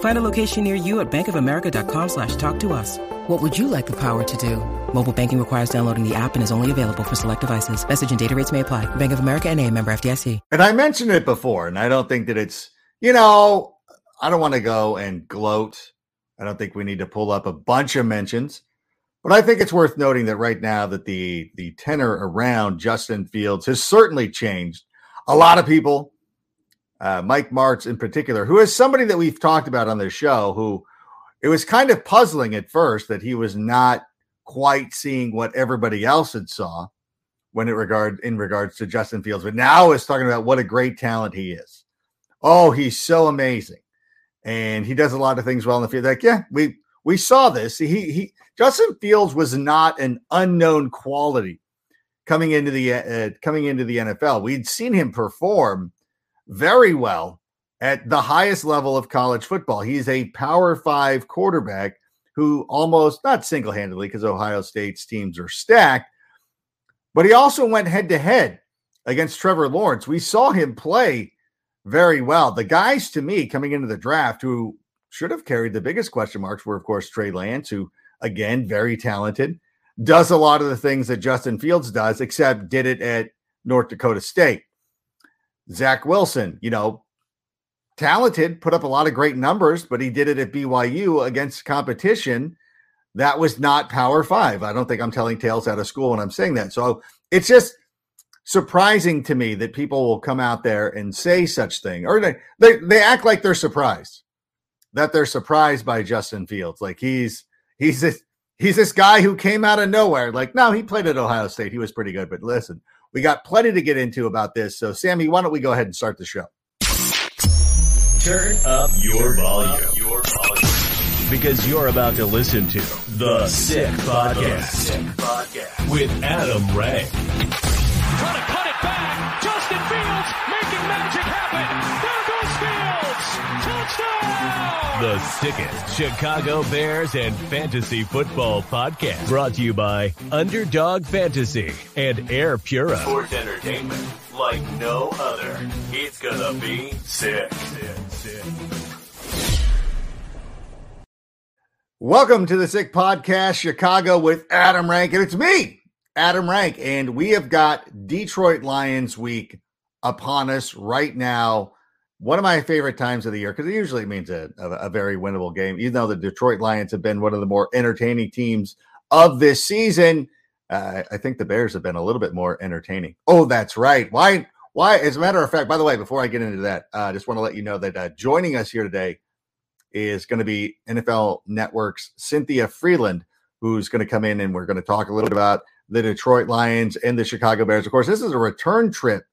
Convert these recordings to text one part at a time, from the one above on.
Find a location near you at bankofamerica.com slash talk to us. What would you like the power to do? Mobile banking requires downloading the app and is only available for select devices. Message and data rates may apply. Bank of America and a member FDIC. And I mentioned it before, and I don't think that it's, you know, I don't want to go and gloat. I don't think we need to pull up a bunch of mentions. But I think it's worth noting that right now that the the tenor around Justin Fields has certainly changed. A lot of people, uh, Mike Martz in particular, who is somebody that we've talked about on this show, who it was kind of puzzling at first that he was not quite seeing what everybody else had saw when it regard in regards to Justin Fields, but now is talking about what a great talent he is. Oh, he's so amazing, and he does a lot of things well in the field. Like, yeah, we we saw this. He he Justin Fields was not an unknown quality coming into the uh, coming into the NFL. We'd seen him perform very well at the highest level of college football. He's a Power 5 quarterback who almost not single-handedly because Ohio State's teams are stacked, but he also went head to head against Trevor Lawrence. We saw him play very well. The guys to me coming into the draft who should have carried the biggest question marks were of course Trey Lance who again very talented does a lot of the things that Justin Fields does, except did it at North Dakota State. Zach Wilson, you know, talented, put up a lot of great numbers, but he did it at BYU against competition that was not Power Five. I don't think I'm telling tales out of school when I'm saying that. So it's just surprising to me that people will come out there and say such thing, or they they, they act like they're surprised that they're surprised by Justin Fields, like he's he's this he's this guy who came out of nowhere. Like, no, he played at Ohio State. He was pretty good. But listen, we got plenty to get into about this. So, Sammy, why don't we go ahead and start the show? Turn up your volume. Your volume. Because you're about to listen to The Sick Podcast, Sick Podcast. with Adam Rank. The sickest Chicago Bears and fantasy football podcast. Brought to you by Underdog Fantasy and Air Pura. Sports entertainment like no other. It's gonna be sick. sick, sick. Welcome to the Sick Podcast, Chicago with Adam Rank. And it's me, Adam Rank. And we have got Detroit Lions week upon us right now. One of my favorite times of the year because it usually means a, a, a very winnable game, even though the Detroit Lions have been one of the more entertaining teams of this season. Uh, I think the Bears have been a little bit more entertaining. Oh, that's right. Why? Why? As a matter of fact, by the way, before I get into that, I uh, just want to let you know that uh, joining us here today is going to be NFL Network's Cynthia Frelund, who's going to come in and we're going to talk a little bit about the Detroit Lions and the Chicago Bears. Of course, this is a return trip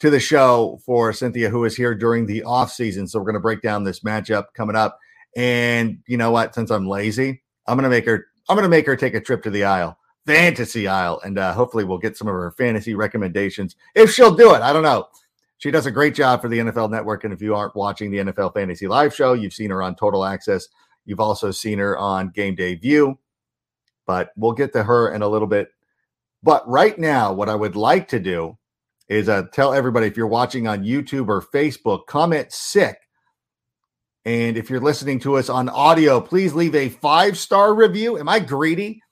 to the show for Cynthia, who is here during the offseason. So we're going to break down this matchup coming up. And you know what? Since I'm lazy, I'm going to make her. I'm going to make her take a trip to the aisle, fantasy aisle, and uh, hopefully we'll get some of her fantasy recommendations if she'll do it. I don't know. She does a great job for the NFL Network. And if you aren't watching the NFL Fantasy Live show, you've seen her on Total Access. You've also seen her on Game Day View. But we'll get to her in a little bit. But right now, what I would like to do is uh, tell everybody if you're watching on YouTube or Facebook, comment sick. And if you're listening to us on audio, please leave a five star review. Am I greedy?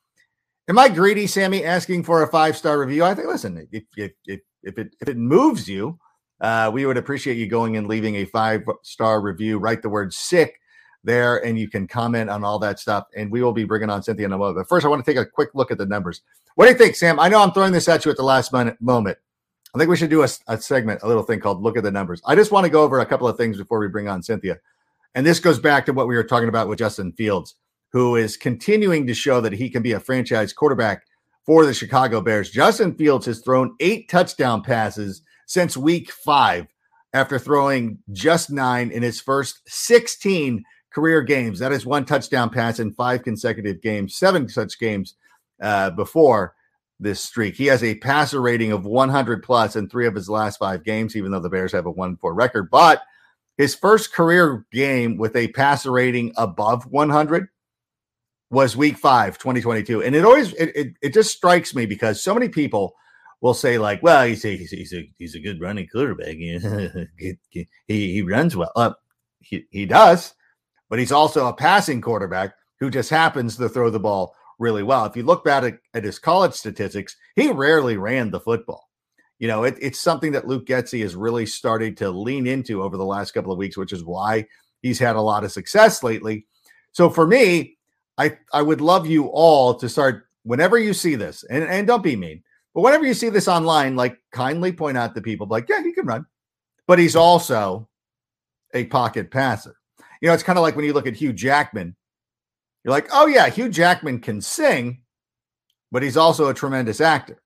Am I greedy, Sammy, asking for a five star review? I think, listen, if, if, if, if, it, if it moves you, uh, we would appreciate you going and leaving a five star review. Write the word sick there, and you can comment on all that stuff. And we will be bringing on Cynthia in a moment. But first, I want to take a quick look at the numbers. What do you think, Sam? I know I'm throwing this at you at the last minute moment. I think we should do a, a segment, a little thing called Look at the Numbers. I just want to go over a couple of things before we bring on Cynthia. And this goes back to what we were talking about with Justin Fields, who is continuing to show that he can be a franchise quarterback for the Chicago Bears. Justin Fields has thrown eight touchdown passes since week five after throwing just nine in his first 16 career games. That is one touchdown pass in five consecutive games, seven such games uh, before this streak. He has a passer rating of 100 plus in three of his last five games, even though the Bears have a 1 4 record. But his first career game with a passer rating above 100 was week five, 2022. And it always, it, it, it just strikes me because so many people will say like, well, he's a, he's a, he's a, he's a good running quarterback. he, he runs well. Uh, he, he does, but he's also a passing quarterback who just happens to throw the ball really well. If you look back at, at his college statistics, he rarely ran the football. You know, it, it's something that Luke Getsy has really started to lean into over the last couple of weeks, which is why he's had a lot of success lately. So for me, I I would love you all to start whenever you see this, and, and don't be mean, but whenever you see this online, like kindly point out to people, like, yeah, he can run, but he's also a pocket passer. You know, it's kind of like when you look at Hugh Jackman you're like, oh, yeah, Hugh Jackman can sing, but he's also a tremendous actor.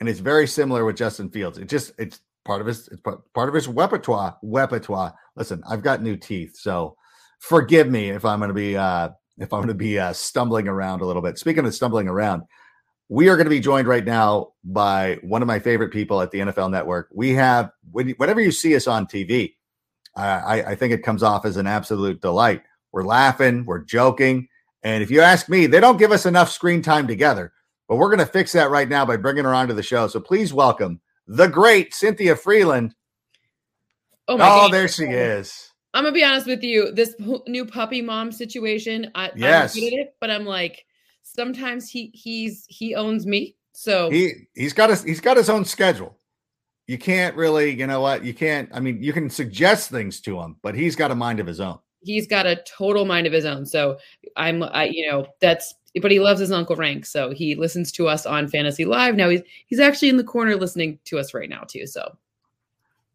And it's very similar with Justin Fields. It just, it's part of his, it's part of his repertoire. Repertoire. Listen, I've got new teeth, so forgive me if I'm going to be, uh, if I'm going to be uh, stumbling around a little bit. Speaking of stumbling around, we are going to be joined right now by one of my favorite people at the NFL Network. We have, whenever you see us on TV, I, I think it comes off as an absolute delight. We're laughing, we're joking. And if you ask me, they don't give us enough screen time together. But we're going to fix that right now by bringing her onto the show. So please welcome the great Cynthia Frelund. Oh, my oh there she is. I'm gonna be honest with you. This new puppy mom situation, I, yes. I it, but I'm like, sometimes he he's he owns me. So he he's got his he's got his own schedule. You can't really, you know what? You can't. I mean, you can suggest things to him, but he's got a mind of his own he's got a total mind of his own. So I'm, I, you know, that's, but he loves his Uncle Rank. So he listens to us on Fantasy Live. Now he's, he's actually in the corner listening to us right now too. So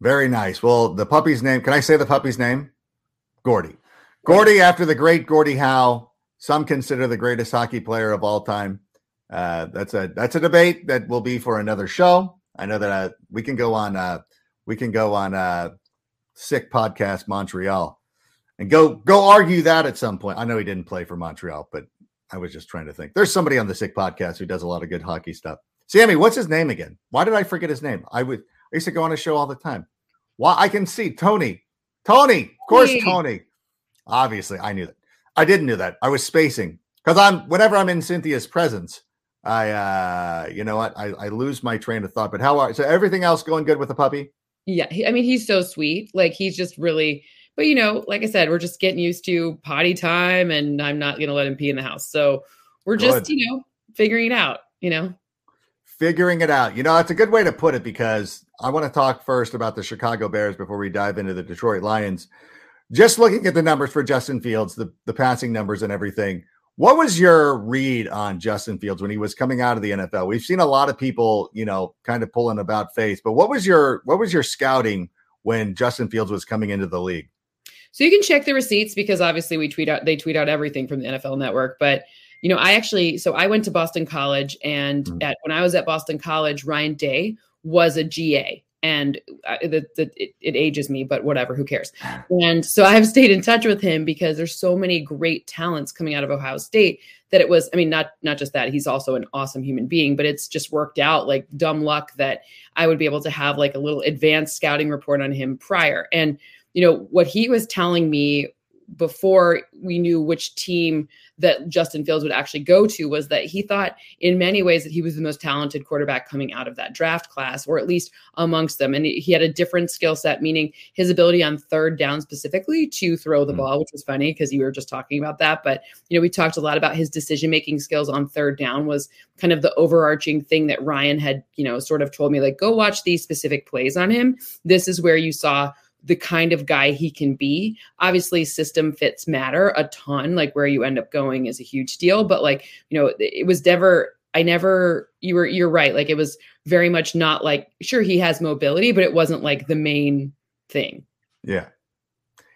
very nice. Well, the puppy's name, can I say the puppy's name? Gordy. Gordy, after the great Gordie Howe, some consider the greatest hockey player of all time. Uh, that's a that's a debate that will be for another show. I know that uh, we can go on uh, we can go on uh, sick podcast Montreal and go go argue that at some point. I know he didn't play for Montreal, but I was just trying to think. There's somebody on the Sick podcast who does a lot of good hockey stuff. Sammy, what's his name again? Why did I forget his name? I would I used to go on a show all the time. Why I can see Tony. Tony, of course, hey. Tony. Obviously, I knew that. I didn't know that. I was spacing because I'm whenever I'm in Cynthia's presence, I uh you know what I, I lose my train of thought. But how are so everything else going good with the puppy? Yeah, I mean he's so sweet. Like he's just really but you know, like I said, we're just getting used to potty time and I'm not gonna let him pee in the house. So we're good. just, you know, figuring it out, you know. Figuring it out. You know, that's a good way to put it because I want to talk first about the Chicago Bears before we dive into the Detroit Lions. Just looking at the numbers for Justin Fields, the, the passing numbers and everything. What was your read on Justin Fields when he was coming out of the NFL? We've seen a lot of people, you know, kind of pulling about face, but what was your what was your scouting when Justin Fields was coming into the league? So you can check the receipts because obviously we tweet out they tweet out everything from the NFL network. But you know, I actually so I went to Boston College and mm-hmm. at when I was at Boston College, Ryan Day was a GA and the, the, it, it, ages me, but whatever, who cares? And so I've stayed in touch with him because there's so many great talents coming out of Ohio State that it was. I mean, not not just that he's also an awesome human being, but it's just worked out like dumb luck that I would be able to have like a little advanced scouting report on him prior. And you know, what he was telling me before we knew which team that Justin Fields would actually go to was that he thought in many ways that he was the most talented quarterback coming out of that draft class, or at least amongst them. And he had a different skill set, meaning his ability on third down specifically to throw the mm-hmm. ball, which was funny because you were just talking about that. But, you know, we talked a lot about his decision making skills on third down was kind of the overarching thing that Ryan had, you know, sort of told me like, go watch these specific plays on him. This is where you saw the kind of guy he can be. Obviously, system fits matter a ton. Like where you end up going is a huge deal. But like, you know, it was never I never you were you're right. Like it was very much not like sure he has mobility, but it wasn't like the main thing. Yeah.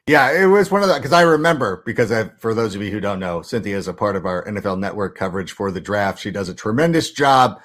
Yeah, it was one of the because I remember because I, for those of you who don't know, Cynthia is a part of our NFL Network coverage for the draft. She does a tremendous job,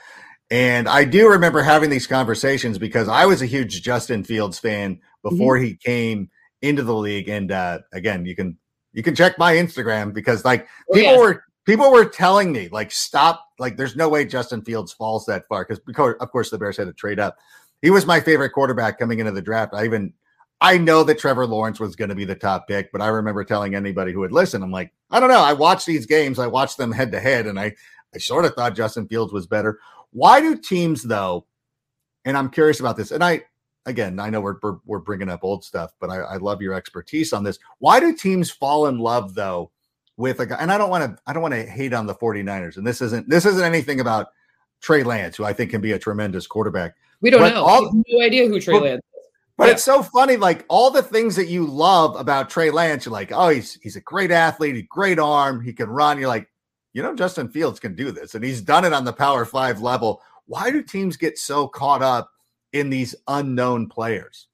and I do remember having these conversations because I was a huge Justin Fields fan before mm-hmm. he came into the league. And uh, again, you can you can check my Instagram because like oh, people were people were telling me like stop like there's no way Justin Fields falls that far because because of course the Bears had to trade up. He was my favorite quarterback coming into the draft. I even I know that Trevor Lawrence was going to be the top pick, but I remember telling anybody who would listen, I'm like, I don't know. I watched these games, I watched them head to head, and I, I sort of thought Justin Fields was better. Why do teams, though, and I'm curious about this, and I, again, I know we're, we're, we're bringing up old stuff, but I, I love your expertise on this. Why do teams fall in love, though, with a guy? And I don't want to, I don't want to hate on the 49ers, and this isn't, this isn't anything about Trey Lance, who I think can be a tremendous quarterback. We don't but know. All, no idea who Trey Lance but yeah. it's so funny, like all the things that you love about Trey Lance, you're like, oh, he's he's a great athlete, great arm, he can run. You're like, you know, Justin Fields can do this, and he's done it on the Power Five level. Why do teams get so caught up in these unknown players?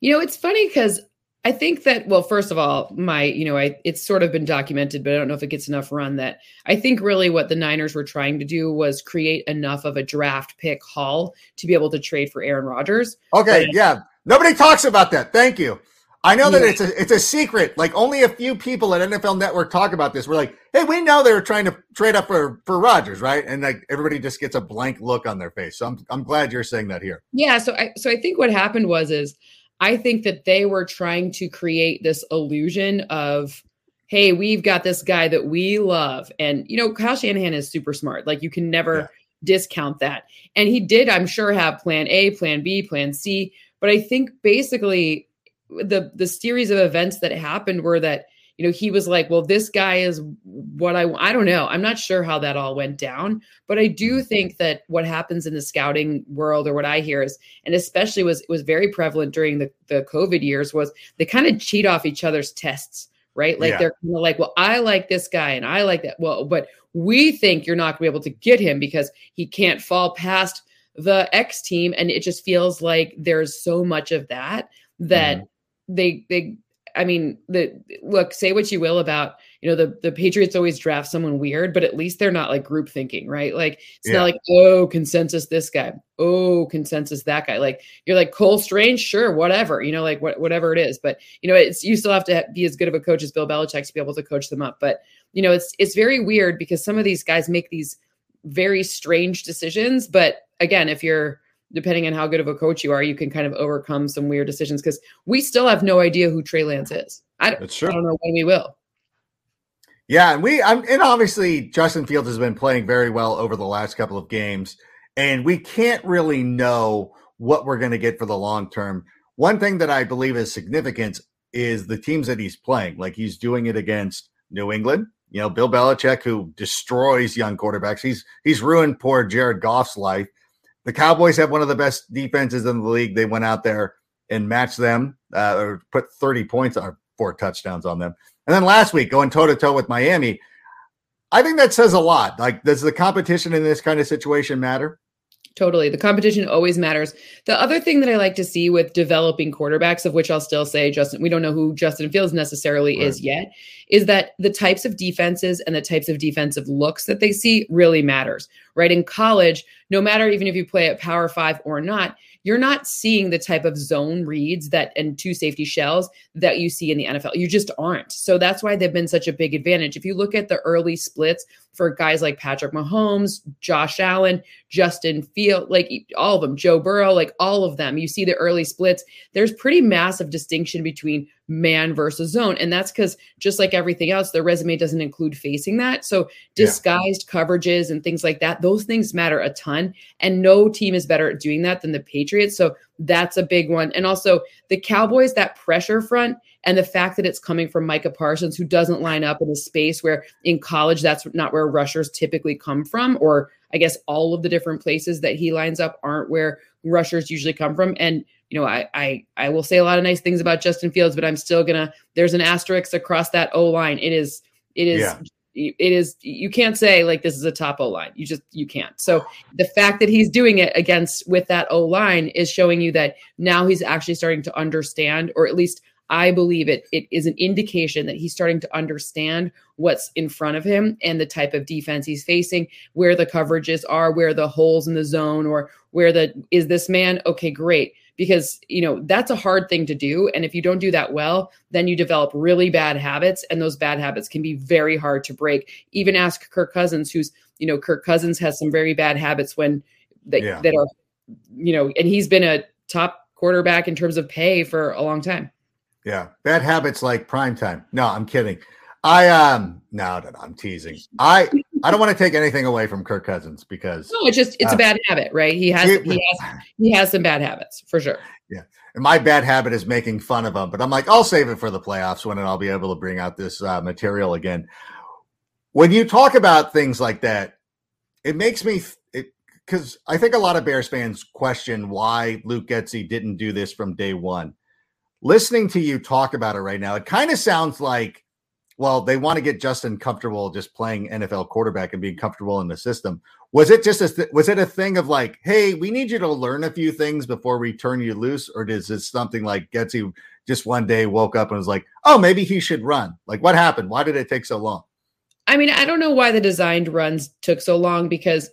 You know, it's funny because I think that well, first of all, my you know, I it's sort of been documented, but I don't know if it gets enough run. That I think really what the Niners were trying to do was create enough of a draft pick haul to be able to trade for Aaron Rodgers. Okay, but, yeah, Nobody talks about that. Thank you. I know that it's a it's a secret. Like only a few people at NFL Network talk about this. We're like, hey, we know they were trying to trade up for for Rodgers, right? And like everybody just gets a blank look on their face. So I'm I'm glad you're saying that here. Yeah. So I so I think what happened was is I think that they were trying to create this illusion of, hey, we've got this guy that we love, and you know, Kyle Shanahan is super smart. Like you can never yeah. discount that. And he did, I'm sure, have Plan A, Plan B, Plan C but I think basically the the series of events that happened were that you know he was like, well, this guy is what I I don't know. I'm not sure how that all went down, but I do mm-hmm. think that what happens in the scouting world or what I hear is, and especially was was very prevalent during the the COVID years, was they kind of cheat off each other's tests right? Like yeah. they're kind of like, well, I like this guy and I like that. Well, but we think you're not going to be able to get him because he can't fall past the X team, and it just feels like there's so much of that that mm-hmm. They they. I mean, the look. Say what you will about you know the the Patriots always draft someone weird, but at least they're not like group thinking, right? Like it's yeah. not like oh consensus this guy, oh consensus that guy. Like you're like Cole Strange, sure, whatever, you know, like what whatever it is. But you know, it's you still have to be as good of a coach as Bill Belichick to be able to coach them up. But you know, it's it's very weird because some of these guys make these very strange decisions, but again, if you're depending on how good of a coach you are, you can kind of overcome some weird decisions because we still have no idea who Trey Lance is. I don't, I don't know when we will. Yeah, and we I'm, and obviously Justin Fields has been playing very well over the last couple of games, and we can't really know what we're going to get for the long term. One thing that I believe is significant is the teams that he's playing. Like he's doing it against New England, you know, Bill Belichick, who destroys young quarterbacks. He's he's ruined poor Jared Goff's life. The Cowboys have one of the best defenses in the league. They went out there and matched them, uh, or put 30 points or four touchdowns on them. And then last week, going toe to toe with Miami, I think that says a lot. Like, does the competition in this kind of situation matter? Totally. The competition always matters. The other thing that I like to see with developing quarterbacks, of which I'll still say Justin, we don't know who Justin Fields necessarily right. is yet, is that the types of defenses and the types of defensive looks that they see really matters. Right. In college, no matter even if you play at power five or not, you're not seeing the type of zone reads that and two safety shells that you see in the NFL. You just aren't. So that's why they've been such a big advantage. If you look at the early splits for guys like Patrick Mahomes, Josh Allen, Justin Field, like all of them, Joe Burrow, like all of them, you see the early splits. There's pretty massive distinction between man versus zone. And that's because just like everything else, the resume doesn't include facing that. So disguised yeah. coverages and things like that, those things matter a ton. And no team is better at doing that than the Patriots. So that's a big one. And also the Cowboys, that pressure front and the fact that it's coming from Micah Parsons, who doesn't line up in a space where in college, that's not where rushers typically come from, or I guess all of the different places that he lines up aren't where rushers usually come from. And you know, I I I will say a lot of nice things about Justin Fields, but I'm still gonna there's an asterisk across that O line. It is it is yeah. it is you can't say like this is a top O line. You just you can't. So the fact that he's doing it against with that O line is showing you that now he's actually starting to understand, or at least I believe it it is an indication that he's starting to understand what's in front of him and the type of defense he's facing, where the coverages are, where the holes in the zone, or where the is this man okay, great because you know that's a hard thing to do. And if you don't do that well then you develop really bad habits. And those bad habits can be very hard to break. Even ask kirk cousins who's you know kirk cousins has some very bad habits when they, yeah. that are you know and he's been a top quarterback in terms of pay for a long time. Yeah. Bad habits like prime time no i'm kidding. I um no, no, no, I'm teasing. I I don't want to take anything away from Kirk Cousins because no, it's just it's uh, a bad habit, right? He has it, he has he has some bad habits for sure. Yeah, and my bad habit is making fun of him, but I'm like, I'll save it for the playoffs when I'll be able to bring out this uh, material again. When you talk about things like that, it makes me because I think a lot of Bears fans question why Luke Getsy didn't do this from day one. Listening to you talk about it right now, it kind of sounds like well, they want to get Justin comfortable just playing NFL quarterback and being comfortable in the system. Was it just a th- was it a thing of like, hey, we need you to learn a few things before we turn you loose, or is this something like Getsy just one day woke up and was like, oh, maybe he should run? Like, what happened? Why did it take so long? I mean, I don't know why the designed runs took so long because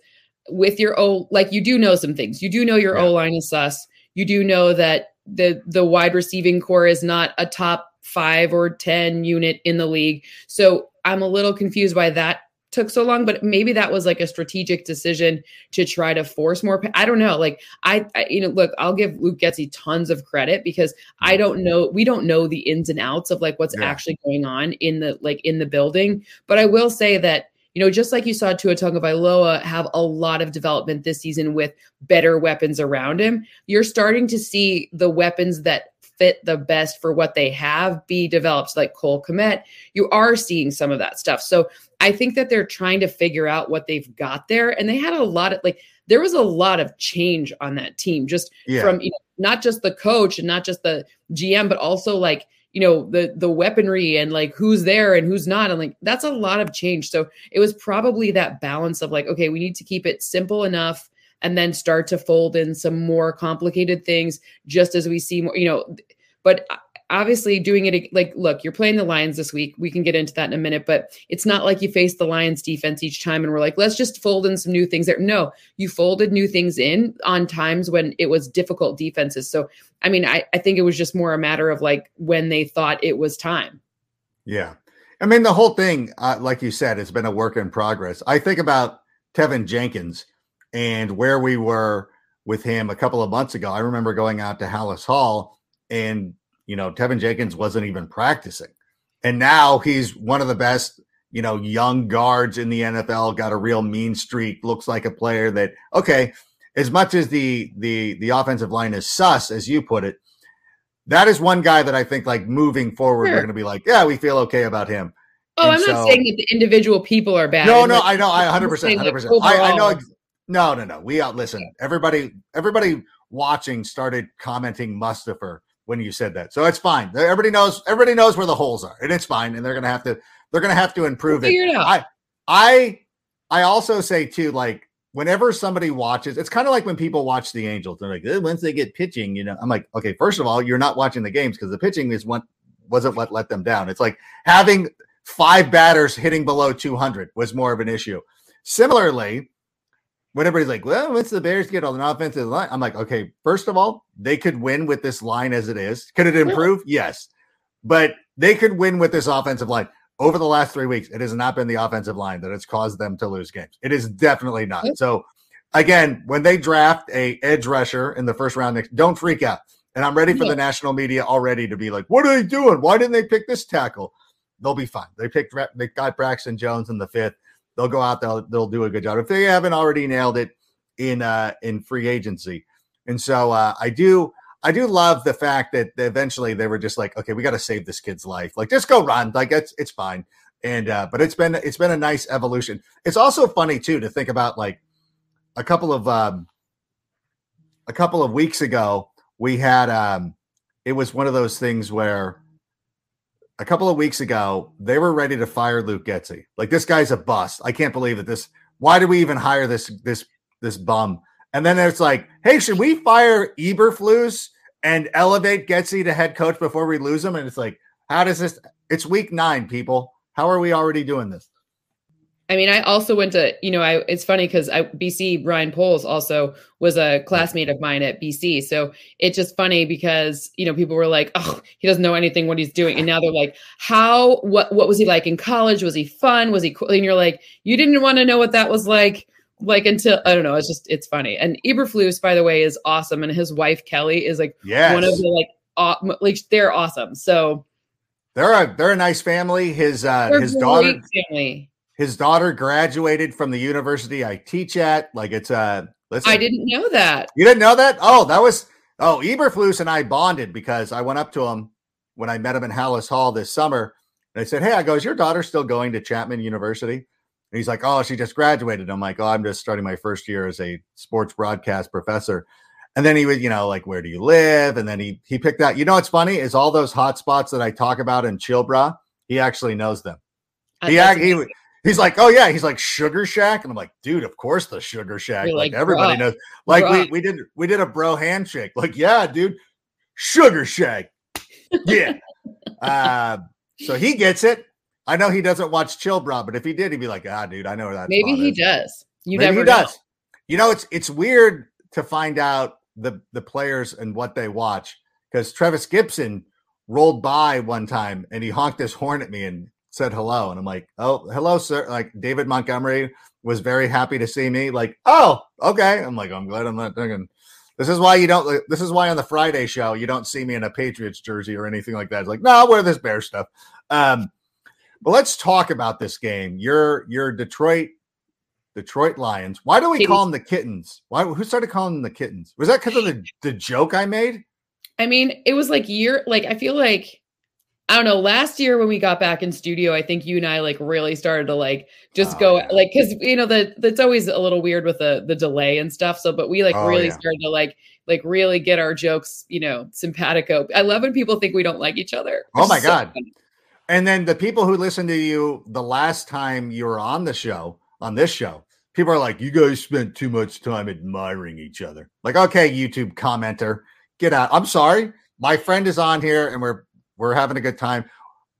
with your O, like you do know some things. You do know your yeah. O line is sus. You do know that the the wide receiving corps is not a top five or 10 unit in the league. So I'm a little confused why that took so long, but maybe that was like a strategic decision to try to force more. I don't know. Like I, I, you know, look, I'll give Luke Getsy tons of credit because I don't know, we don't know the ins and outs of like what's yeah. actually going on in the like in the building. But I will say that you know, just like you saw Tua Tagovailoa have a lot of development this season with better weapons around him, you're starting to see the weapons that fit the best for what they have be developed, like Cole Kmet. You are seeing some of that stuff. So I think that they're trying to figure out what they've got there. And they had a lot of like, there was a lot of change on that team, just yeah. from you know, not just the coach and not just the GM, but also like, you know the the weaponry and like who's there and who's not and like that's a lot of change so it was probably that balance of like okay we need to keep it simple enough and then start to fold in some more complicated things just as we see more, you know, but obviously doing it like look you're playing the lions this week. We can get into that in a minute but it's not like you face the lions defense each time and we're like let's just fold in some new things there. No you folded new things in on times when it was difficult defenses. So i mean i, I think it was just more a matter of like when they thought it was time. Yeah. I mean the whole thing uh, like you said it's been a work in progress. I think about Teven Jenkins and where we were with him a couple of months ago. I remember going out to Halas Hall and, you know, Teven Jenkins wasn't even practicing. And now he's one of the best, you know, young guards in the NFL, got a real mean streak, looks like a player that, okay, as much as the the the offensive line is sus, as you put it, that is one guy that I think like moving forward, sure. we're gonna be like, yeah, we feel okay about him. Oh, and I'm so, not saying that the individual people are bad. No, no, like, I know, I 100, percent 100. percent I, I know no, no, no. We out. Listen, everybody, everybody watching started commenting Mustipher when you said that, so it's fine. Everybody knows. Everybody knows where the holes are, and it's fine. And they're gonna have to. They're gonna have to improve we'll it. it I, I, I also say too, like whenever somebody watches, it's kind of like when people watch the Angels. They're like, eh, once they get pitching, you know. I'm like, okay, first of all, you're not watching the games because the pitching is what wasn't what let them down. It's like having five batters hitting below 200 was more of an issue. Similarly, when everybody's like, well, once the Bears get on an offensive line, I'm like, okay, first of all, they could win with this line as it is. Could it improve? Yes. But they could win with this offensive line. Over the last three weeks, it has not been the offensive line that has caused them to lose games. It is definitely not. So again, when they draft a edge rusher in the first round, next, don't freak out. And I'm ready for the national media already to be like, what are they doing? Why didn't they pick this tackle? They'll be fine. They picked they got Braxton Jones in the fifth they'll go out they'll they'll do a good job if they haven't already nailed it in uh in free agency. And so uh, I do I do love the fact that eventually they were just like, okay, we got to save this kid's life. Like, just go run. Like, it's it's fine. And uh, but it's been it's been a nice evolution. It's also funny too to think about like a couple of um, a couple of weeks ago we had um, it was one of those things where a couple of weeks ago, they were ready to fire Luke Getsy. Like this guy's a bust. I can't believe that this. Why did we even hire this this this bum? And then it's like, hey, should we fire Eberflus and elevate Getsy to head coach before we lose him? And it's like, how does this? It's week nine, people. How are we already doing this? I mean, I also went to, you know, I it's funny because I BC Ryan Poles also was a classmate of mine at BC. So it's just funny because, you know, people were like, oh, he doesn't know anything what he's doing. And now they're like, how what what was he like in college? Was he fun? Was he cool? And you're like, you didn't want to know what that was like like until I don't know, it's just it's funny. And Eberflus, by the way, is awesome, and his wife Kelly is like yes. one of the like aw- like they're awesome. So they're a they're a nice family. His uh his daughter family. His daughter graduated from the university I teach at. Like it's uh listen. I didn't know that. You didn't know that? Oh, that was oh Eberflus and I bonded because I went up to him when I met him in Halas Hall this summer. And I said, Hey, I go, is your daughter still going to Chapman University? And he's like, Oh, she just graduated. I'm like, Oh, I'm just starting my first year as a sports broadcast professor. And then he would, you know, like, where do you live? And then he he picked out, you know what's funny is all those hot spots that I talk about in Chill Bro, he actually knows them. He, he he's like, oh yeah, he's like Sugar Shack, and I'm like, dude, of course the Sugar Shack, like, like, everybody knows. Like we we did we did a bro handshake, like yeah, dude, Sugar Shack, yeah. uh, so he gets it. I know he doesn't watch Chill Bro, but if he did, he'd be like, ah, dude, I know that. Maybe he does. You Maybe never he know. does. You know, it's it's weird to find out the the players and what they watch because Trevis Gipson rolled by one time and he honked his horn at me and said hello, and I'm like, oh, hello, sir. Like David Montgomery was very happy to see me. Like, oh, okay. I'm like, I'm glad I'm not thinking. This is why you don't. This is why on the Friday show you don't see me in a Patriots jersey or anything like that. It's like, no, I'll wear this bear stuff. Um, but let's talk about this game. Your your Detroit Detroit Lions. Why do we call them the kittens? Why who started calling them the kittens? Was that because of the the joke I made? I mean, it was like year like I feel like I don't know, last year when we got back in studio, I think you and I like really started to like just oh, go yeah. like cuz you know that that's always a little weird with the the delay and stuff. So but we like oh, really yeah. started to like like really get our jokes, you know, simpatico. I love when people think we don't like each other. Oh my so god. Funny. And then the people who listened to you the last time you were on the show, on this show, people are like, you guys spent too much time admiring each other. Like, okay, YouTube commenter, get out. I'm sorry. My friend is on here and we're we're having a good time.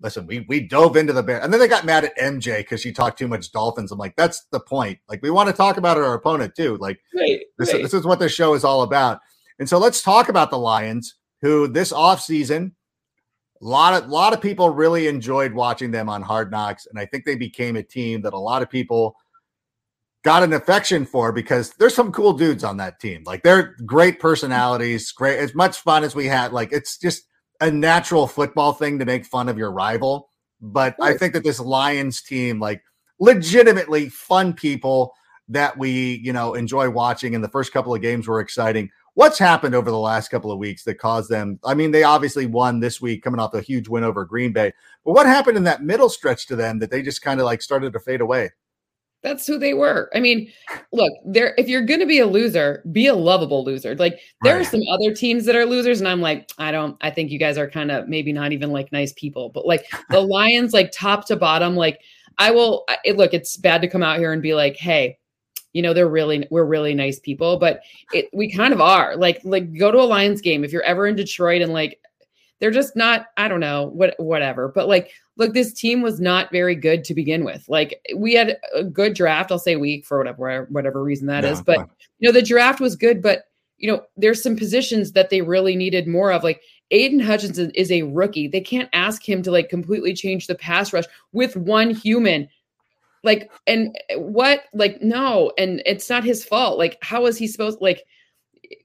Listen, we we dove into the bear, and then they got mad at MJ because she talked too much Dolphins. I'm like, that's the point. Like, we want to talk about our opponent too. Like, right, this, right. this is what this show is all about. And so let's talk about the Lions, who this offseason a lot of lot of people really enjoyed watching them on Hard Knocks, and I think they became a team that a lot of people got an affection for because there's some cool dudes on that team. Like they're great personalities, great as much fun as we had. Like it's just a natural football thing to make fun of your rival. But I think that this Lions team, like legitimately fun people that we, you know, enjoy watching. And the first couple of games were exciting what's happened over the last couple of weeks that caused them? I mean, they obviously won this week coming off a huge win over Green Bay, but what happened in that middle stretch to them that they just kind of like started to fade away? That's who they were. I mean, look, there if you're going to be a loser, be a lovable loser. Like there right. are some other teams that are losers and I'm like, I don't I think you guys are kind of maybe not even like nice people, but like the Lions like top to bottom like I will I, look, it's bad to come out here and be like, "Hey, you know they're really we're really nice people but it we kind of are like like go to a lions game if you're ever in detroit and like they're just not i don't know what whatever but like look this team was not very good to begin with. Like we had a good draft i'll say weak for whatever whatever reason that is. but you know the draft was good but you know there's some positions that they really needed more of like Aidan Hutchinson is a rookie. They can't ask him to like completely change the pass rush with one human. Like and what like no and it's not his fault. Like how is he supposed like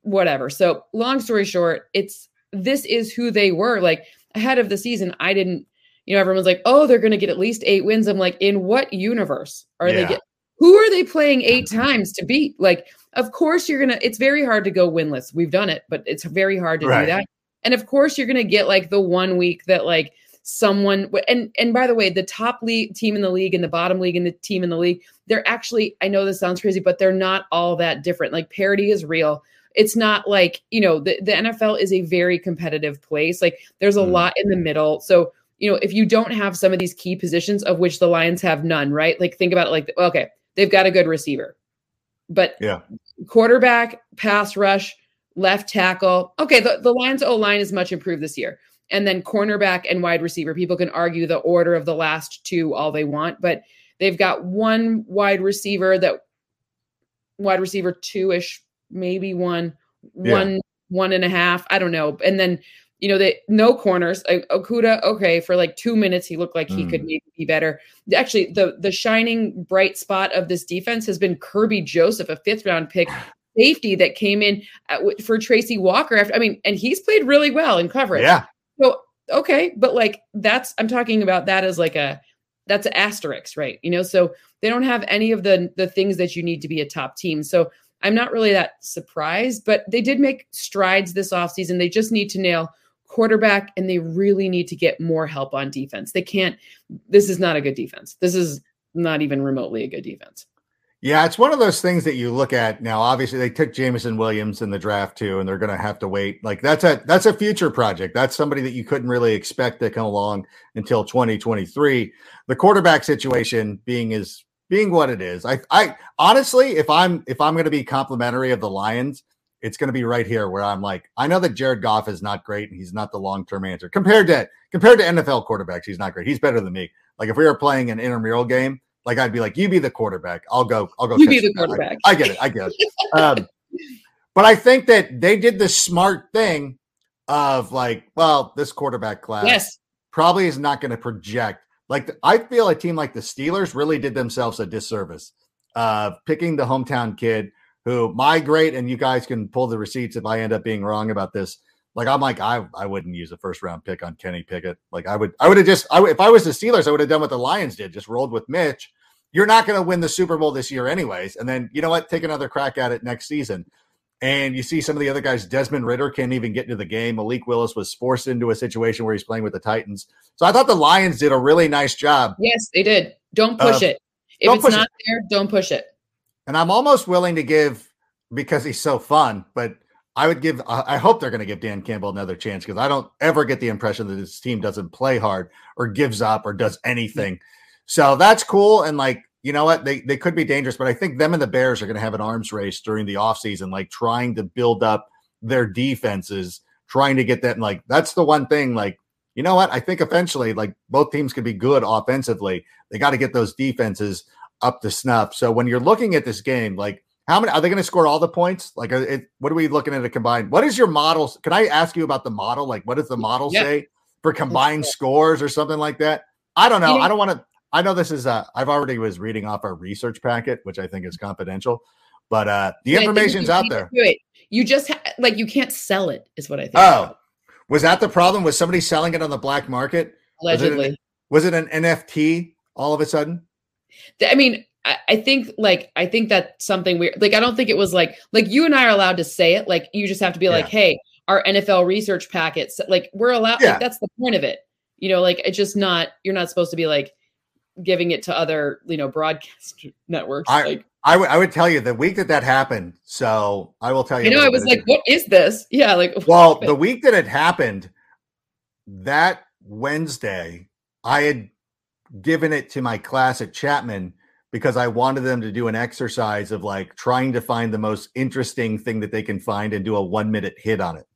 whatever. So long story short it's this is who they were. Like ahead of the season i didn't you know everyone's like oh they're going to get at least eight wins. I'm like in what universe are yeah. they get who are they playing eight times to beat? Like of course you're gonna it's very hard to go winless. We've done it but it's very hard to right. do that. And of course you're gonna get like the one week that like someone and and by the way the top league team in the league and the bottom league and the team in the league they're actually i know this sounds crazy but they're not all that different. Like parity is real. It's not like you know the, the nfl is a very competitive place. Like there's a mm. lot in the middle. So you know, if you don't have some of these key positions of which the Lions have none, right? Like think about it like okay, they've got a good receiver. But yeah, quarterback, pass rush, left tackle. Okay, the, the Lions O line is much improved this year. And then cornerback and wide receiver. People can argue the order of the last two all they want, but they've got one wide receiver that wide receiver two ish, maybe one, yeah. one, one and a half. I don't know. And then you know, they no corners. Like Okudah, okay, for like two minutes, he looked like he mm. could maybe be better. Actually, the the shining bright spot of this defense has been Kerby Joseph, a fifth round pick safety that came in at, for Tracy Walker. After I mean, and he's played really well in coverage. Yeah. So okay, but like that's I'm talking about that as like a that's an asterisk, right? You know, so they don't have any of the the things that you need to be a top team. So I'm not really that surprised, but they did make strides this offseason. They just need to nail quarterback and they really need to get more help on defense. They can't, this is not a good defense. This is not even remotely a good defense. Yeah, it's one of those things that you look at now. Obviously, they took Jameson Williams in the draft too, and they're going to have to wait. Like that's a that's a future project. That's somebody that you couldn't really expect to come along until 2023. The quarterback situation being is being what it is. I I honestly, if I'm if I'm going to be complimentary of the Lions, it's going to be right here where I'm like, I know that Jared Goff is not great and he's not the long term answer compared to compared to NFL quarterbacks. He's not great. He's better than me. Like if we were playing an intramural game, like I'd be like, you be the quarterback. I'll go. I'll go. You be the quarterback. I, I, get it. I get it. um, but I think that they did the smart thing of like, well, this quarterback class yes. probably is not going to project. Like I feel a team like the Steelers really did themselves a disservice uh, picking the hometown kid who migrate, and you guys can pull the receipts if I end up being wrong about this. Like I'm like I I wouldn't use a first round pick on Kenny Pickett. Like I would I would have just I if I was the Steelers I would have done what the Lions did, just rolled with Mitch. You're not going to win the Super Bowl this year anyways, and then you know what? Take another crack at it next season. And you see some of the other guys, Desmond Ridder can't even get into the game. Malik Willis was forced into a situation where he's playing with the Titans. So I thought the Lions did a really nice job. Yes, they did. Don't push uh, it. If it's not it. there, don't push it. And I'm almost willing to give because he's so fun. But I would give, I hope they're going to give Dan Campbell another chance because I don't ever get the impression that his team doesn't play hard or gives up or does anything. So that's cool. And like, you know what? They, they could be dangerous, but I think them and the Bears are going to have an arms race during the offseason, like trying to build up their defenses, trying to get that. And like, that's the one thing, like, you know what? I think eventually, like, both teams could be good offensively. They got to get those defenses up to snuff. So when you're looking at this game, like, how many are they going to score all the points? Like, it, what are we looking at a combined? What is your model? Can I ask you about the model? Like, what does the model yeah. say for combined scores or something like that? I don't know. I don't want to. I know this is. Uh, I've already was reading off our research packet, which I think is confidential, but uh the information's out there. You just ha- like you can't sell it, is what I think. Oh, was that the problem? Was somebody selling it on the black market? Allegedly. Was it an, was it an NFT all of a sudden? I mean, I think like I think that's something weird. Like I don't think it was like like you and I are allowed to say it. Like you just have to be yeah. like, hey, our NFL research packets. Like we're allowed. Yeah. Like, that's the point of it. You know, like it's just not. You're not supposed to be like giving it to other you know broadcast networks. I, like I would I would tell you the week that that happened. So I will tell you. You know, I was like, what is this? Yeah, like well, the week that it happened, that Wednesday, I had given it to my class at Chapman because I wanted them to do an exercise of like trying to find the most interesting thing that they can find and do a one minute hit on it.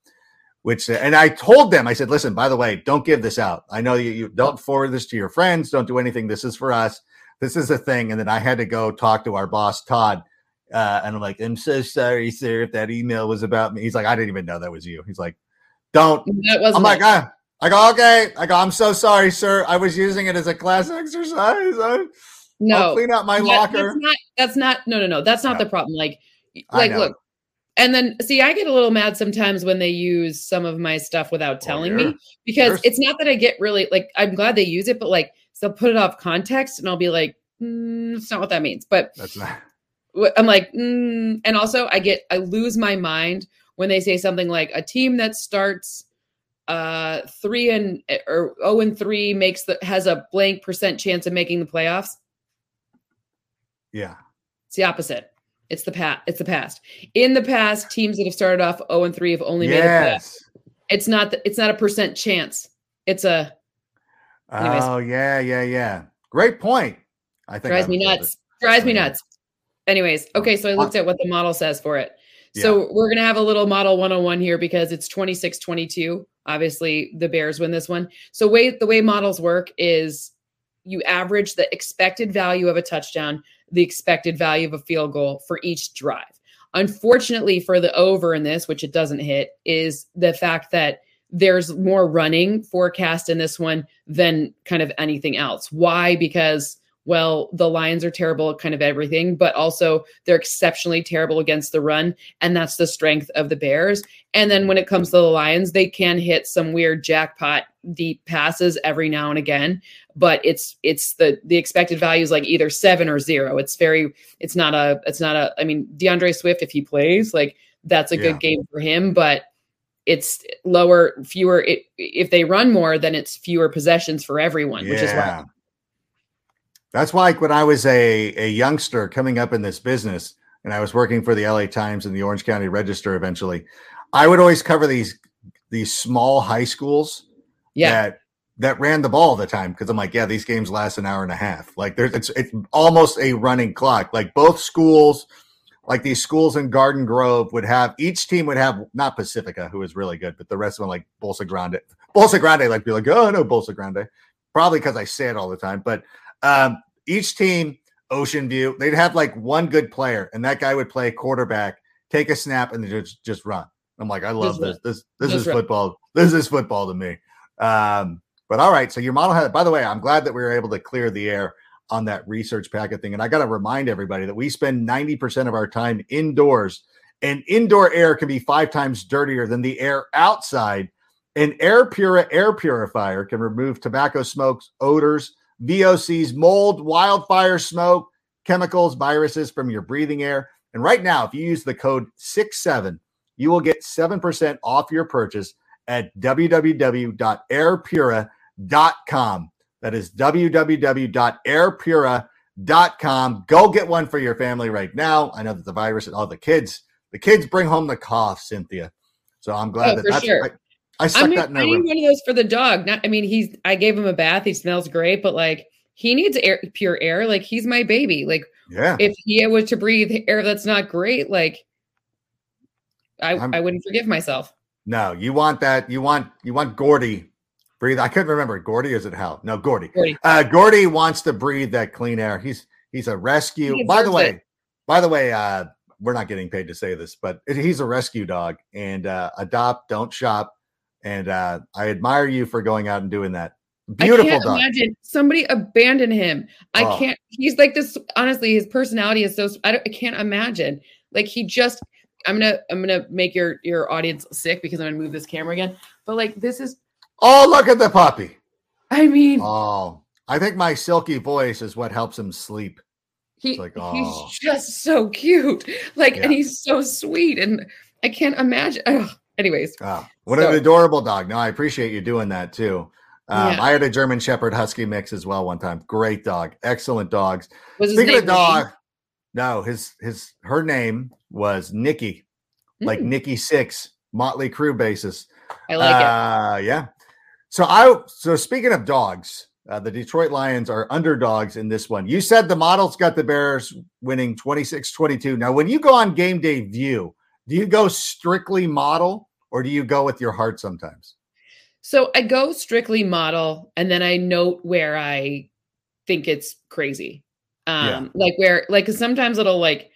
Which, and I told them, I said, listen, by the way, don't give this out. I know you, you don't forward this to your friends. Don't do anything. This is for us. This is a thing. And then I had to go talk to our boss, Todd. Uh, and I'm like, I'm so sorry, sir, if that email was about me. He's like, I didn't even know that was you. He's like, don't. I'm like, ah. I go, okay. I go, I'm so sorry, sir. I was using it as a class exercise. I, no, I'll clean out my locker. That's not, that's not. No, no, no. That's not the problem. Like, like, look. And then, see, I get a little mad sometimes when they use some of my stuff without oh, telling oh, me because it's not that I get really like. I'm glad they use it, but like, they'll put it off context, and I'll be like, mm, "That's not what that means." But that's not. I'm like, mm, and also I get I lose my mind when they say something like a team that starts uh three and or oh and three makes the has a blank percent chance of making the playoffs yeah. It's the opposite. It's the past. It's the past. In the past, teams that have started off 0 and 3 have only yes. made it. It's not the, it's not a percent chance. It's a Anyways. Oh yeah, yeah, yeah. Great point. I think drives I me nuts. Drives me nuts. Anyways, okay, so I looked at what the model says for it. So we're going to have a little model 101 here because it's 26 22. Obviously, the Bears win this one. So way the way models work is you average the expected value of a touchdown, the expected value of a field goal for each drive. Unfortunately, for the over in this, which it doesn't hit, is the fact that there's more running forecast in this one than kind of anything else. Why? Because well, the Lions are terrible at kind of everything, but also they're exceptionally terrible against the run. And that's the strength of the Bears. And then when it comes to the Lions, they can hit some weird jackpot deep passes every now and again. But it's it's the the expected value is like either seven or zero. It's very it's not a it's not a I mean, DeAndre Swift, if he plays, like that's a Yeah. good game for him, but it's lower, fewer. It, if they run more, then it's fewer possessions for everyone, which is why Yeah. That's why when I was a, a youngster coming up in this business and I was working for the LA Times and the Orange County Register eventually, I would always cover these these small high schools yeah. that that ran the ball all the time because I'm like, yeah, these games last an hour and a half. Like there's it's it's almost a running clock. Like both schools, like these schools in Garden Grove would have each team would have not Pacifica, who is really good, but the rest of them like Bolsa Grande. Bolsa Grande, like be like, oh no, Bolsa Grande. Probably because I say it all the time. But um, each team, Ocean View, they'd have like one good player, and that guy would play quarterback, take a snap, and just just run. I'm like, I love this. This this Just is football. This is football to me. Um, but all right, so your model had. By the way, I'm glad that we were able to clear the air on that research packet thing. And I got to remind everybody that we spend 90% of our time indoors, and indoor air can be five times dirtier than the air outside. An Air Pura air purifier can remove tobacco smokes, odors, VOCs, mold, wildfire smoke, chemicals, viruses from your breathing air. And right now, if you use the code 67, you will get 7% off your purchase at www.airpura.com. That is www.airpura.com. Go get one for your family right now. I know that the virus and all the kids, the kids bring home the cough, Cynthia. So I'm glad Oh, that that's sure. I, stuck I mean, that in I need one of those for the dog. Not, I mean, he's. I gave him a bath. He smells great, but like he needs air, pure air. Like he's my baby. Like Yeah. if he was to breathe air that's not great, like I, I'm- I wouldn't forgive myself. No, you want that. You want you want Gordie breathe. I couldn't remember Gordie. Is it Hal? No, Gordie. Gordie. Uh, Gordie wants to breathe that clean air. He's he's a rescue. He By the way, it. by the way, uh, we're not getting paid to say this, but he's a rescue dog. And uh, adopt, don't shop. And uh, I admire you for going out and doing that. Beautiful. I can't dog. imagine somebody abandon him. I Oh. can't. He's like this. Honestly, his personality is so. I, don't, I can't imagine. Like he just. I'm gonna. I'm gonna make your your audience sick because I'm gonna move this camera again. But like this is. Oh, look at the puppy. I mean, Oh, I think my silky voice is what helps him sleep. he like, oh. he's just so cute. Like, Yeah. and he's so sweet, and I can't imagine. Ugh. Anyways, Oh, what an adorable dog. No, I appreciate you doing that too. Um, Yeah. I had a German Shepherd Husky mix as well one time. Great dog, excellent dogs. was Speaking of dog, no, his his her name was Nikki, Wayne? like Mm, Nikki Sixx, Mötley Crüe basis. I like it. uh, Yeah. So I so speaking of dogs, uh, the Detroit Lions are underdogs in this one. You said the model's got the Bears winning 26-22. Now, when you go on game day view, do you go strictly model or do you go with your heart sometimes? So I go strictly model and then I note where I think it's crazy. Um Yeah. like where like 'cause sometimes it'll like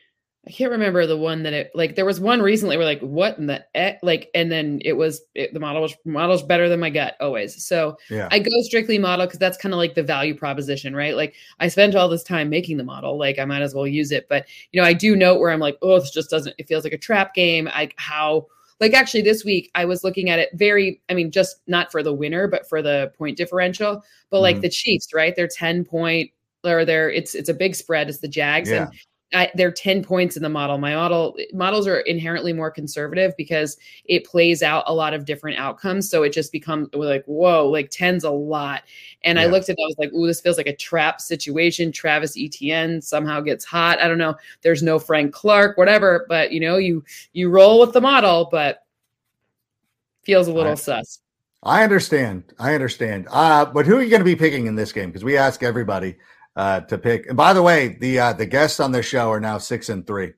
I can't remember the one that it like there was one recently where like what in the e-? like and then it was it, the model was model's better than my gut always. So Yeah. I go strictly model because that's kind of like the value proposition, right? Like I spent all this time making the model, like I might as well use it. But you know, I do note where I'm like, oh, this just doesn't. It feels like a trap game. I how like actually this week I was looking at it very. I mean, just not for the winner, but for the point differential. But like Mhm. the Chiefs, right? They're ten point or they're it's it's a big spread. It's the Jags Yeah. and. I, they're 10 points in the model. My model models are inherently more conservative because it plays out a lot of different outcomes. So it just becomes like, whoa, like 10's a lot. And I looked at it, I was like, ooh, this feels like a trap situation. Travis Etienne somehow gets hot. I don't know. There's no Frank Clark, whatever. But you know, you you roll with the model, but feels a little I- sus. I understand. I understand. Uh, but who are you going to be picking in this game? Because we ask everybody uh, to pick. And by the way, the uh, the guests on this show are now six and three,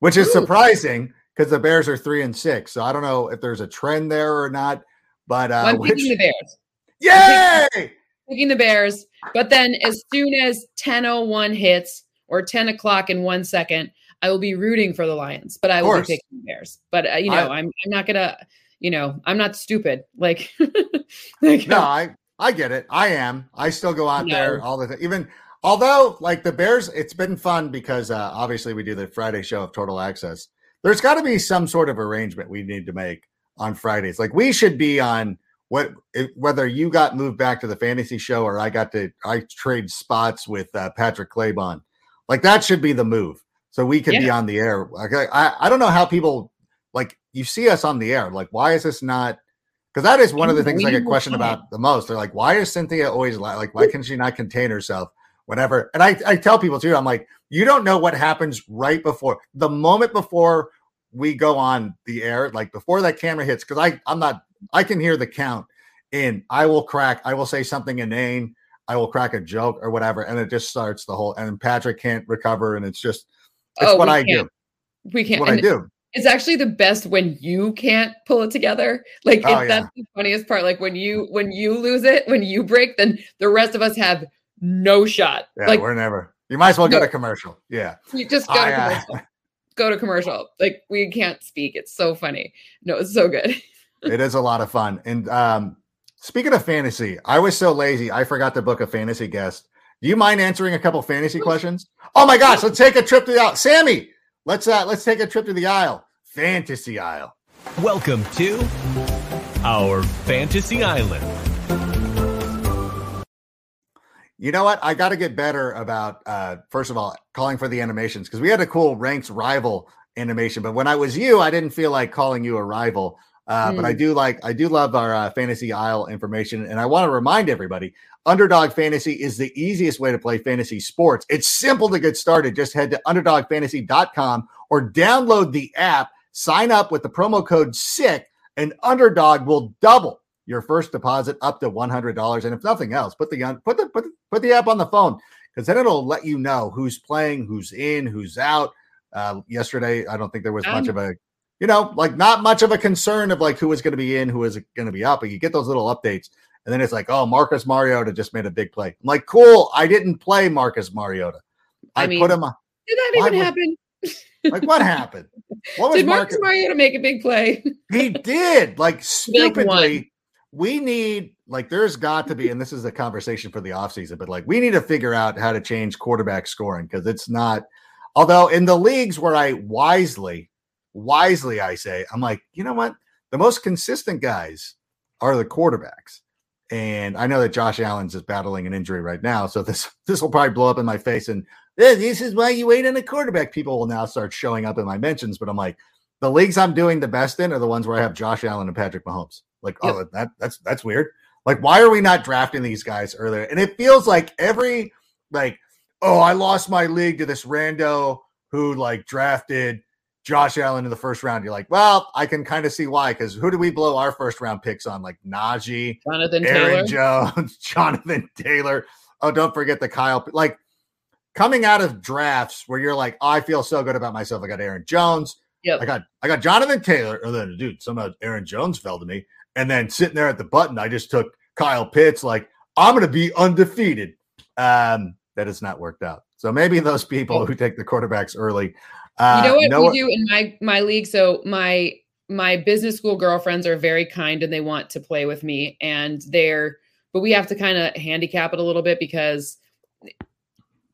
which is Ooh. surprising because the Bears are three and six. So I don't know if there's a trend there or not. But uh, I'm picking the Bears. Yay! Picking, picking the Bears. But then as soon as 10:01 hits or 10 o'clock in one second, I will be rooting for the Lions. But I will be picking the Bears. But uh, you know, I, I'm I'm not gonna. You know, I'm not stupid. Like, like no, I I get it. I am. I still go out no. there all the time. Even although like the Bears, it's been fun because uh, obviously we do the Friday show of Total Access. There's got to be some sort of arrangement we need to make on Fridays. Like we should be on what whether you got moved back to the fantasy show or I got to I trade spots with uh, Patrick Claybon. Like that should be the move. So we could yeah. be on the air. Like I, I don't know how people like you see us on the air. Like why is this not because that is one of the things I get questioned about the most. They're like, why is Cynthia always like, why can she not contain herself? Whatever. And I, I tell people too, I'm like, you don't know what happens right before the moment before we go on the air, like before that camera hits, because I, I'm not, I can hear the count in. I will crack, I will say something inane, I will crack a joke or whatever, and it just starts the whole and Patrick can't recover, and it's just it's oh, what I can't. do. We can't what and I do it's actually the best when you can't pull it together. Like oh, yeah. that's the funniest part. Like when you when you lose it, when you break, then the rest of us have no shot. Yeah, like we're never. You might as well go to commercial. Yeah, you just go I, to uh, commercial. Uh, go to commercial. Like we can't speak. It's so funny. No, it's so good. it is a lot of fun. And um, speaking of fantasy, I was so lazy I forgot to book a fantasy guest. Do you mind answering a couple fantasy questions? Oh my gosh, let's take a trip to the out. Sammy, let's uh let's take a trip to the aisle. Fantasy Isle. Welcome to our Fantasy Island. You know what? I got to get better about, uh, first of all, calling for the animations because we had a cool ranks rival animation. But when I was you, I didn't feel like calling you a rival. Uh, mm. But I hmm. do like, I do love our uh, fantasy isle information. And I want to remind everybody Underdog Fantasy is the easiest way to play fantasy sports. It's simple to get started. Just head to underdogfantasy.com or download the app Sign up with the promo code SICK, and Underdog will double your first deposit up to $100. And if nothing else, put the put the put the, put the app on the phone because then it'll let you know who's playing, who's in, who's out. Uh, yesterday, I don't think there was much of a, you know, like not much of a concern of like who was going to be in, who was going to be up. But you get those little updates, and then it's like, oh, Marcus Mariota just made a big play. I'm like, cool. I didn't play Marcus Mariota. I, I mean, put him. Did that even happen? Like what happened? What was did Marcus Mariota make a big play? he did. Like stupidly. We need like there's got to be, and this is a conversation for the offseason, but like we need to figure out how to change quarterback scoring because it's not. Although in the leagues where I wisely, wisely I say, I'm like, you know what? The most consistent guys are the quarterbacks. And I know that Josh Allen's is battling an injury right now, so this this will probably blow up in my face. And this is why you wait on a quarterback. People will now start showing up in my mentions, but I'm like, the leagues I'm doing the best in are the ones where I have Josh Allen and Patrick Mahomes. Like, yep. oh, that that's that's weird. Like, why are we not drafting these guys earlier? And it feels like every like, oh, I lost my league to this rando who like drafted Josh Allen in the first round. You're like, well, I can kind of see why. Because who do we blow our first round picks on? Like Najee, Jonathan Aaron Taylor. Jones, Jonathan Taylor. Oh, don't forget the Kyle. Like coming out of drafts where you're like, oh, I feel so good about myself. I got Aaron Jones. Yep. I got I got Jonathan Taylor. And then dude, somehow Aaron Jones fell to me. And then sitting there at the button, I just took Kyle Pitts, like, I'm gonna be undefeated. Um, that has not worked out. So maybe those people who take the quarterbacks early. Uh, you know what know we what? do in my my league? So my my business school girlfriends are very kind and they want to play with me and they're but we have to kind of handicap it a little bit because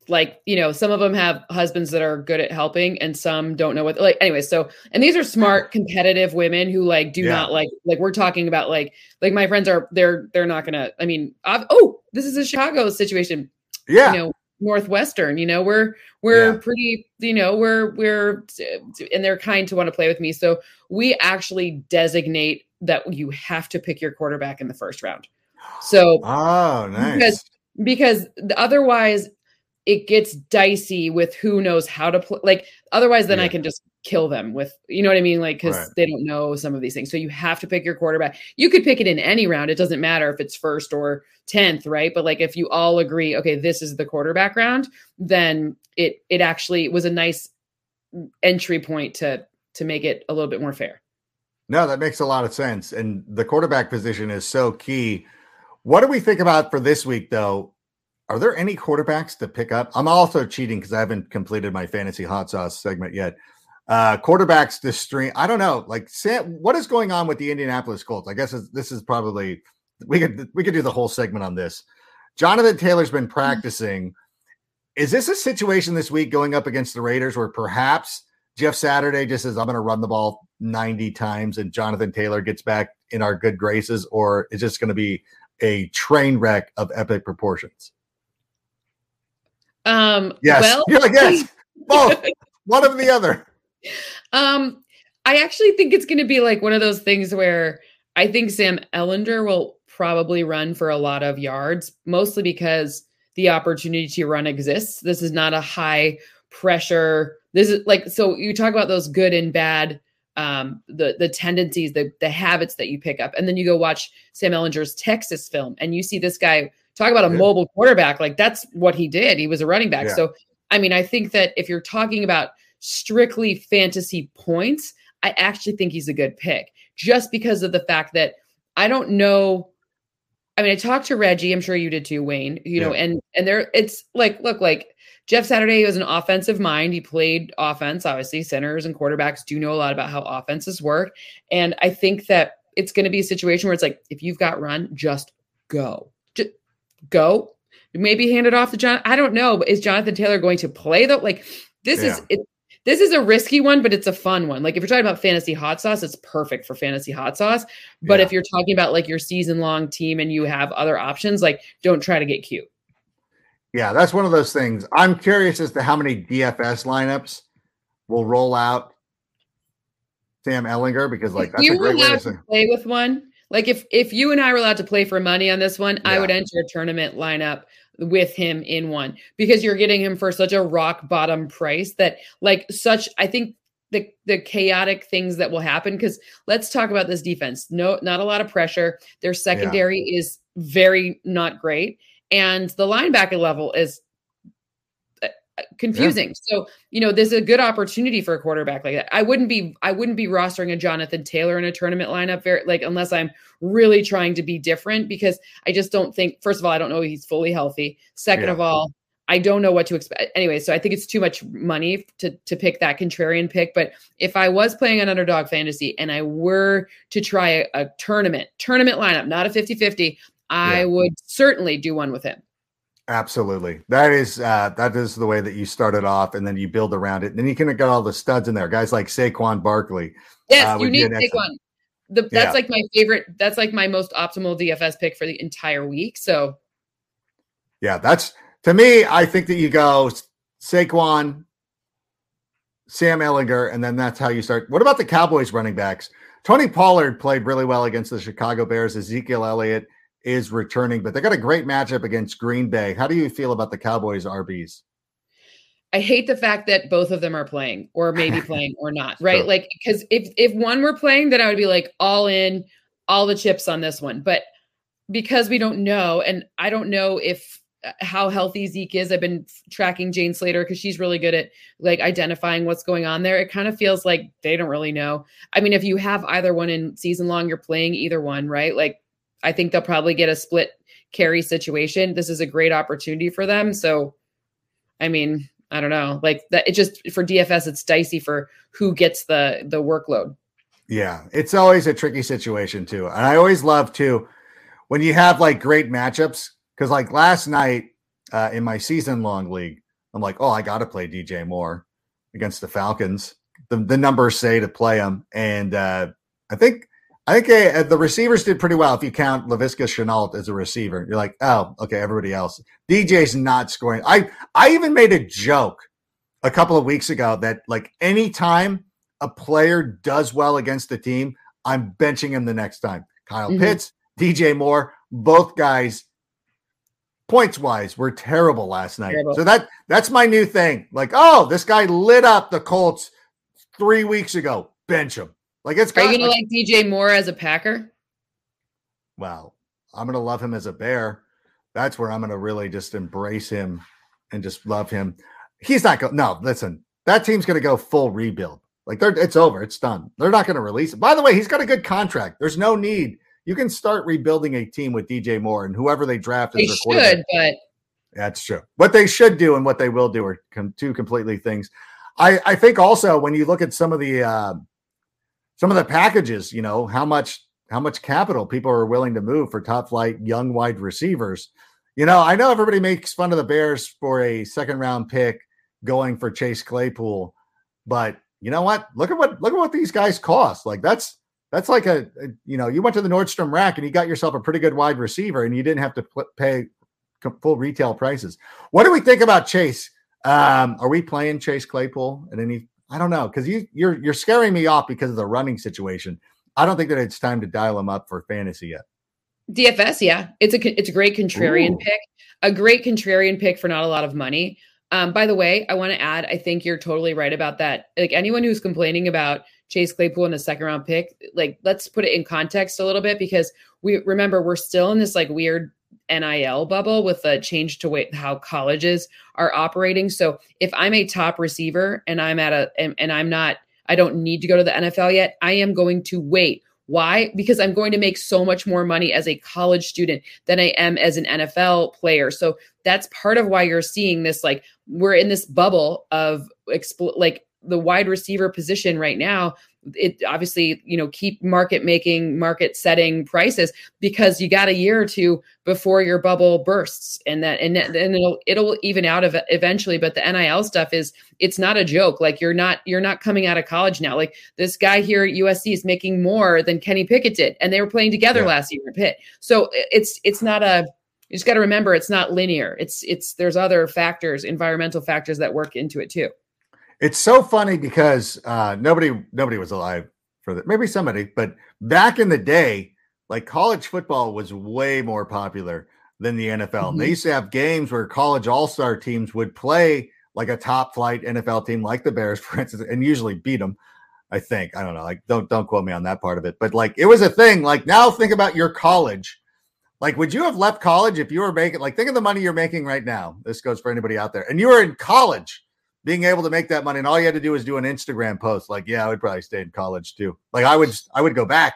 like you know some of them have husbands that are good at helping and some don't know what like anyway so and these are smart competitive women who like do yeah. not like like we're talking about like like my friends are they're they're not gonna i mean I've, oh this is a chicago situation yeah you know northwestern you know we're we're yeah. pretty you know we're we're and they're kind to want to play with me so we actually designate that you have to pick your quarterback in the first round so oh nice because because otherwise it gets dicey with who knows how to play. Like otherwise, then yeah. I can just kill them with you know what I mean like cuz right. they don't know some of these things. So you have to pick your quarterback. You could pick it in any round. It doesn't matter if it's first or 10th, right? But like if you all agree okay, this is the quarterback round, then it it actually was a nice entry point to to make it a little bit more fair. No, that makes a lot of sense. And the quarterback position is so key. What do we think about for this week though? Are there any quarterbacks to pick up? I'm also cheating because I haven't completed my fantasy hot sauce segment yet. Uh, quarterbacks to stream. I don't know. Like, Sam, what is going on with the Indianapolis Colts? I guess this is probably we could we could do the whole segment on this. Jonathan Taylor's been mm-hmm. practicing. Is this a situation this week going up against the Raiders where perhaps Jeff Saturday just says, I'm going to run the ball 90 times and Jonathan Taylor gets back in our good graces, or is this going to be a train wreck of epic proportions? Um, yes. Well, You're like, yes, both, one of the other. Um, I actually think it's going to be like one of those things where I think Sam Ehlinger will probably run for a lot of yards, mostly because the opportunity to run exists. This is not a high pressure. This is like so you talk about those good and bad um the the tendencies the the habits that you pick up and then you go watch Sam Ehlinger's Texas film and you see this guy talk about a yeah. mobile quarterback like that's what he did he was a running back yeah. so I mean I think that if you're talking about strictly fantasy points I actually think he's a good pick just because of the fact that I don't know I mean, I talked to Reggie. I'm sure you did too, Wayne. You know, and and there, it's like, look, like Jeff Saturday was an offensive mind. He played offense. Obviously, centers and quarterbacks do know a lot about how offenses work. And I think that it's going to be a situation where it's like, if you've got run, just go, go. Maybe hand it off to John. I don't know. But is Jonathan Taylor going to play though? Like this yeah. is it, this is a risky one, but it's a fun one. Like if you're talking about fantasy hot sauce, it's perfect for fantasy hot sauce. But yeah. if you're talking about like your season long team and you have other options, like don't try to get cute. Yeah, that's one of those things. I'm curious as to how many DFS lineups will roll out Sam Ehlinger because like that's you a great way to play with one. Like if if you and I were allowed to play for money on this one, yeah. I would enter a tournament lineup with him in one because you're getting him for such a rock bottom price that like such I think the the chaotic things that will happen because let's talk about this defense. No, not a lot of pressure. Their secondary yeah. is very not great, and the linebacker level is confusing. Yeah. So, you know, there's a good opportunity for a quarterback like that. I wouldn't be I wouldn't be rostering a Jonathan Taylor in a tournament lineup very like unless I'm really trying to be different because I just don't think first of all, I don't know he's fully healthy. Second yeah. of all, I don't know what to expect. Anyway, so I think it's too much money to to pick that contrarian pick. But if I was playing an underdog fantasy and I were to try a, a tournament, tournament lineup, not a 50-50, I yeah. would certainly do one with him. Absolutely. That is uh that is the way that you started off and then you build around it. And then you can get all the studs in there. Guys like Saquon Barkley. Yes, uh, you need Saquon. The, that's yeah. like my favorite. That's like my most optimal DFS pick for the entire week. So yeah, that's to me, I think that you go Saquon, Sam Ehlinger, and then that's how you start. What about the Cowboys running backs? Tony Pollard played really well against the Chicago Bears. Ezekiel Elliott is returning, but they got a great matchup against Green Bay. How do you feel about the Cowboys RBs? I hate the fact that both of them are playing or maybe playing or not, right? Sure. Like because if if one were playing, then I would be like all in, all the chips on this one. But because we don't know, and I don't know if uh, how healthy Zeke is. I've been tracking Jane Slater because she's really good at like identifying what's going on there. It kind of feels like they don't really know. I mean, if you have either one in season long, you're playing either one, right? Like I think they'll probably get a split carry situation. This is a great opportunity for them. So, I mean, I don't know. Like that, it just for DFS, it's dicey for who gets the the workload. Yeah, it's always a tricky situation too, and I always love to when you have like great matchups because like last night uh, in my season long league, I'm like, oh, I got to play DJ Moore against the Falcons. The the numbers say to play him, and uh, I think I think uh, the receivers did pretty well if you count Laviska Shenault as a receiver. You're like, oh, okay, everybody else. DJ's not scoring. I I even made a joke a couple of weeks ago that like anytime a player does well against the team, I'm benching him the next time. Kyle mm-hmm. Pitts, DJ Moore, both guys points wise were terrible last night. Terrible. So that that's my new thing. Like, oh, this guy lit up the Colts three weeks ago. Bench him. Like it's. Are you gonna like, like DJ Moore as a Packer? Well, I'm gonna love him as a Bear. That's where I'm gonna really just embrace him and just love him. He's not going. No, listen, that team's gonna go full rebuild. Like they're, it's over. It's done. They're not going to release it. By the way, he's got a good contract. There's no need. You can start rebuilding a team with DJ Moore and whoever they draft. They should, but that's true. What they should do and what they will do are two completely things. I, I think also when you look at some of the uh, some of the packages, you know how much how much capital people are willing to move for top flight young wide receivers. You know, I know everybody makes fun of the Bears for a second round pick going for Chase Claypool, but you know what? Look at what look at what these guys cost. Like that's that's like a, a you know you went to the Nordstrom rack and you got yourself a pretty good wide receiver and you didn't have to pay full retail prices. What do we think about Chase? Um, are we playing Chase Claypool at any? I don't know because you you're you're scaring me off because of the running situation. I don't think that it's time to dial him up for fantasy yet. DFS, yeah, it's a it's a great contrarian Ooh. pick, a great contrarian pick for not a lot of money. Um, by the way, I want to add, I think you're totally right about that. Like anyone who's complaining about Chase Claypool in a second round pick, like let's put it in context a little bit because we remember we're still in this like weird NIL bubble with the change to way how colleges are operating. So if I'm a top receiver and I'm at a and, and I'm not, I don't need to go to the NFL yet, I am going to wait why? Because I'm going to make so much more money as a college student than I am as an NFL player. So that's part of why you're seeing this. Like, we're in this bubble of like the wide receiver position right now it obviously you know keep market making market setting prices because you got a year or two before your bubble bursts and that and then it'll it'll even out of eventually. But the nil stuff is it's not a joke. Like you're not you're not coming out of college now. Like this guy here at usc is making more than kenny pickett did and they were playing together yeah. last year at pitt. So it's it's not a you just got to remember it's not linear. It's it's there's other factors environmental factors that work into it too it's so funny because uh, nobody nobody was alive for that. Maybe somebody, but back in the day, like college football was way more popular than the NFL. Mm-hmm. They used to have games where college all star teams would play like a top flight NFL team, like the Bears, for instance, and usually beat them. I think I don't know. Like don't don't quote me on that part of it, but like it was a thing. Like now, think about your college. Like, would you have left college if you were making like think of the money you're making right now? This goes for anybody out there, and you were in college being able to make that money and all you had to do was do an Instagram post. Like, yeah, I would probably stay in college too. Like I would, I would go back.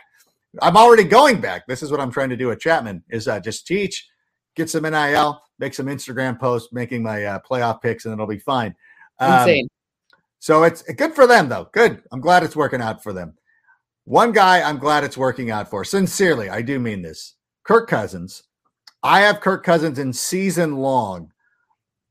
I'm already going back. This is what I'm trying to do at Chapman is uh, just teach, get some NIL, make some Instagram posts, making my uh, playoff picks, and it'll be fine. Um, Insane. So it's good for them though. Good. I'm glad it's working out for them. One guy I'm glad it's working out for. Sincerely, I do mean this. Kirk Cousins. I have Kirk Cousins in season long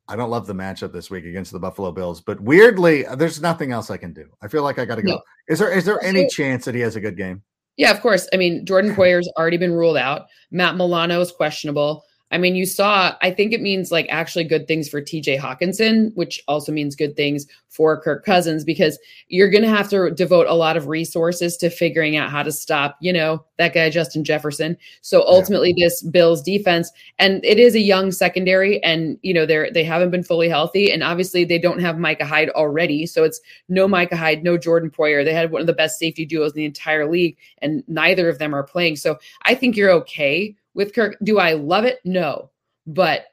I don't love the matchup this week against the Buffalo Bills, but weirdly, there's nothing else I can do. I feel like I got to go. No. Is there is there any chance that he has a good game? Yeah, of course. I mean, Jordan Poyer's already been ruled out. Matt Milano is questionable. I mean, you saw, I think it means like actually good things for TJ Hockenson, which also means good things for Kirk Cousins because you're going to have to devote a lot of resources to figuring out how to stop, you know, that guy, Justin Jefferson. So ultimately, yeah. this Bills defense, and it is a young secondary, and, you know, they're, they haven't been fully healthy. And obviously, they don't have Micah Hyde already. So it's no Micah Hyde, no Jordan Poyer. They had one of the best safety duos in the entire league, and neither of them are playing. So I think you're okay with Kirk. Do I love it? No, but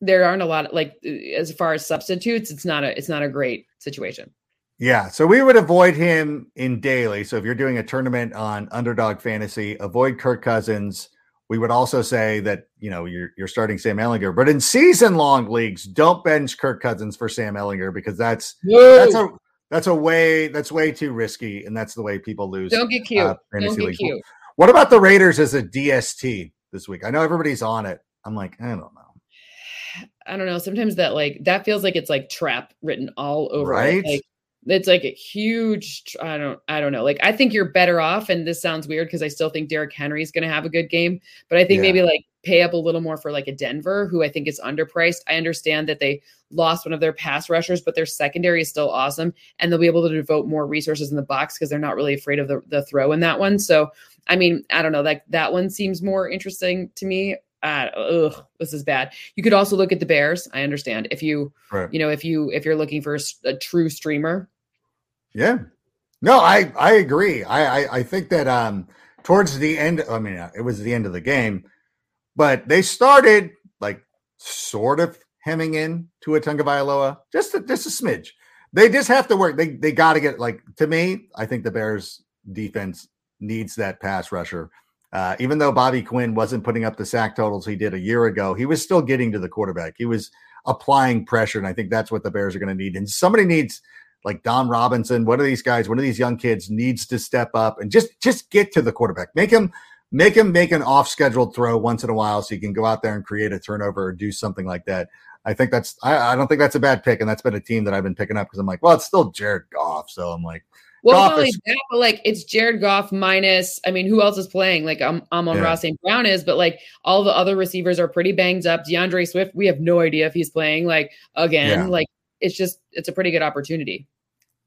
there aren't a lot of like as far as substitutes. It's not a it's not a great situation. Yeah, so we would avoid him in daily. So if you're doing a tournament on underdog fantasy, avoid Kirk Cousins. We would also say that you know you're you're starting Sam Ehlinger, but in season long leagues, don't bench Kirk Cousins for Sam Ehlinger because that's Whoa. that's a that's a way that's way too risky, and that's the way people lose. Don't get cute. Uh, don't get cute. What about the Raiders as a DST? This week? I know everybody's on it. I'm like, I don't know. I don't know. Sometimes that like that feels like it's like trap written all over right? it. Like it's like a huge i don't i don't know like i think you're better off and this sounds weird because i still think Derrick henry is going to have a good game but i think yeah. maybe like pay up a little more for like a denver who i think is underpriced i understand that they lost one of their pass rushers but their secondary is still awesome and they'll be able to devote more resources in the box because they're not really afraid of the, the throw in that one so I mean, I don't know. Like that one seems more interesting to me. Uh, ugh, this is bad. You could also look at the Bears. I understand if you, right. you know, if you if you're looking for a, a true streamer. Yeah, No, I I agree. I I, I think that um towards the end, I mean, it was the end of the game, but they started like sort of hemming in to a Tagovailoa, just a, just a smidge. They just have to work. They they got to get like to me. I think the Bears defense needs that pass rusher. Uh, even though Bobby Quinn wasn't putting up the sack totals he did a year ago, he was still getting to the quarterback. He was applying pressure, and I think that's what the Bears are going to need. And somebody needs like Don Robinson, one of these guys, one of these young kids needs to step up and just just get to the quarterback. Make him make him make an off scheduled throw once in a while so he can go out there and create a turnover or do something like that. I think that's I, I don't think that's a bad pick, and that's been a team that I've been picking up because I'm like, well, it's still Jared Goff, so I'm like, well, not only that, but like it's Jared Goff minus. I mean, who else is playing? Like um, I'm, I'm on yeah. Ross St. Brown is, but like all the other receivers are pretty banged up. DeAndre Swift, we have no idea if he's playing. Like again, yeah. like it's just it's a pretty good opportunity.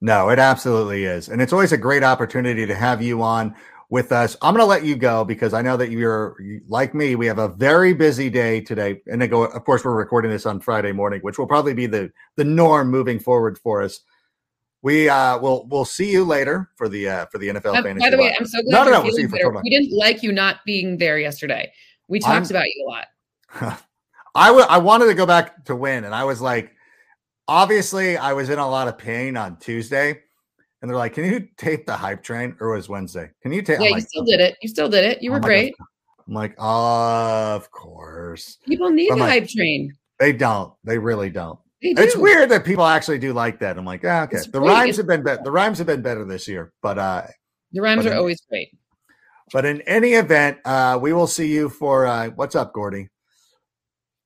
No, it absolutely is, and it's always a great opportunity to have you on with us. I'm going to let you go because I know that you're like me. We have a very busy day today, and I go. Of course, we're recording this on Friday morning, which will probably be the the norm moving forward for us. We uh will we'll see you later for the uh for the NFL um, fantasy. By the way, I'm so glad no, no, no, we'll see you for We didn't like you not being there yesterday. We talked I'm, about you a lot. I, w- I wanted to go back to win, and I was like, obviously, I was in a lot of pain on Tuesday, and they're like, "Can you tape the hype train?" Or was Wednesday? Can you tape? Yeah, I'm you like, still did it. You still did it. You were great. I'm like, of course. People need the like, hype train. They don't. They really don't. They do. It's weird that people actually do like that. I'm like, ah, okay. It's the great. rhymes it's, have been better. The rhymes have been better this year, but uh the rhymes are in, always great. But in any event, uh we will see you for uh what's up, Gordie?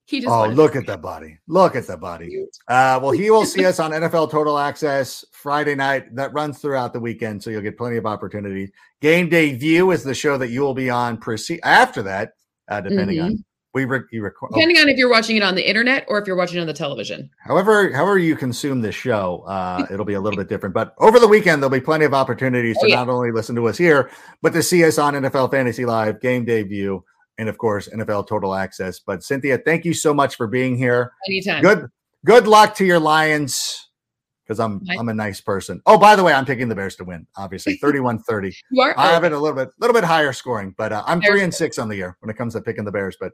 He just oh, look at that body. Look at that body. Uh, well, he will see us on NFL Total Access Friday night. That runs throughout the weekend, so you'll get plenty of opportunities. Game Day View is the show that you will be on proceed after that, uh, depending mm-hmm. on we re- record depending oh. on if you're watching it on the internet or if you're watching it on the television. However, however you consume this show, uh, it'll be a little bit different. But over the weekend, there'll be plenty of opportunities oh, to yeah. not only listen to us here, but to see us on NFL Fantasy Live, Game Day View, and of course NFL Total Access. But Cynthia, thank you so much for being here. Anytime. Good good luck to your Lions because I'm. I'm a nice person. Oh, by the way, I'm picking the Bears to win. Obviously, 31-30. you are. I have it a little bit little bit higher scoring, but uh, I'm Bears three and six on the year when it comes to picking the Bears. But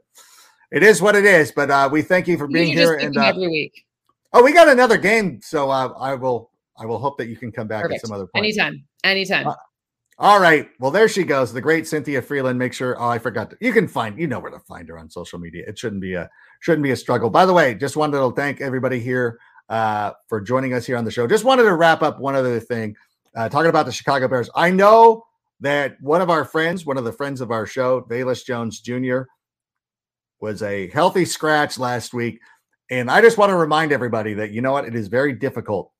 it is what it is. But uh, we thank you for being you here and uh, every week. Oh, we got another game, so uh, I will I will hope that you can come back Perfect. at some other point. Anytime, anytime. All right. Well, there she goes, the great Cynthia Frelund. Make sure. Oh, I forgot. To, you can find. You know where to find her on social media. It shouldn't be a shouldn't be a struggle. By the way, just wanted to thank everybody here uh, for joining us here on the show. Just wanted to wrap up one other thing, uh, talking about the Chicago Bears. I know that one of our friends, one of the friends of our show, Velus Jones Jr., was a healthy scratch last week. And I just want to remind everybody that, you know what, it is very difficult,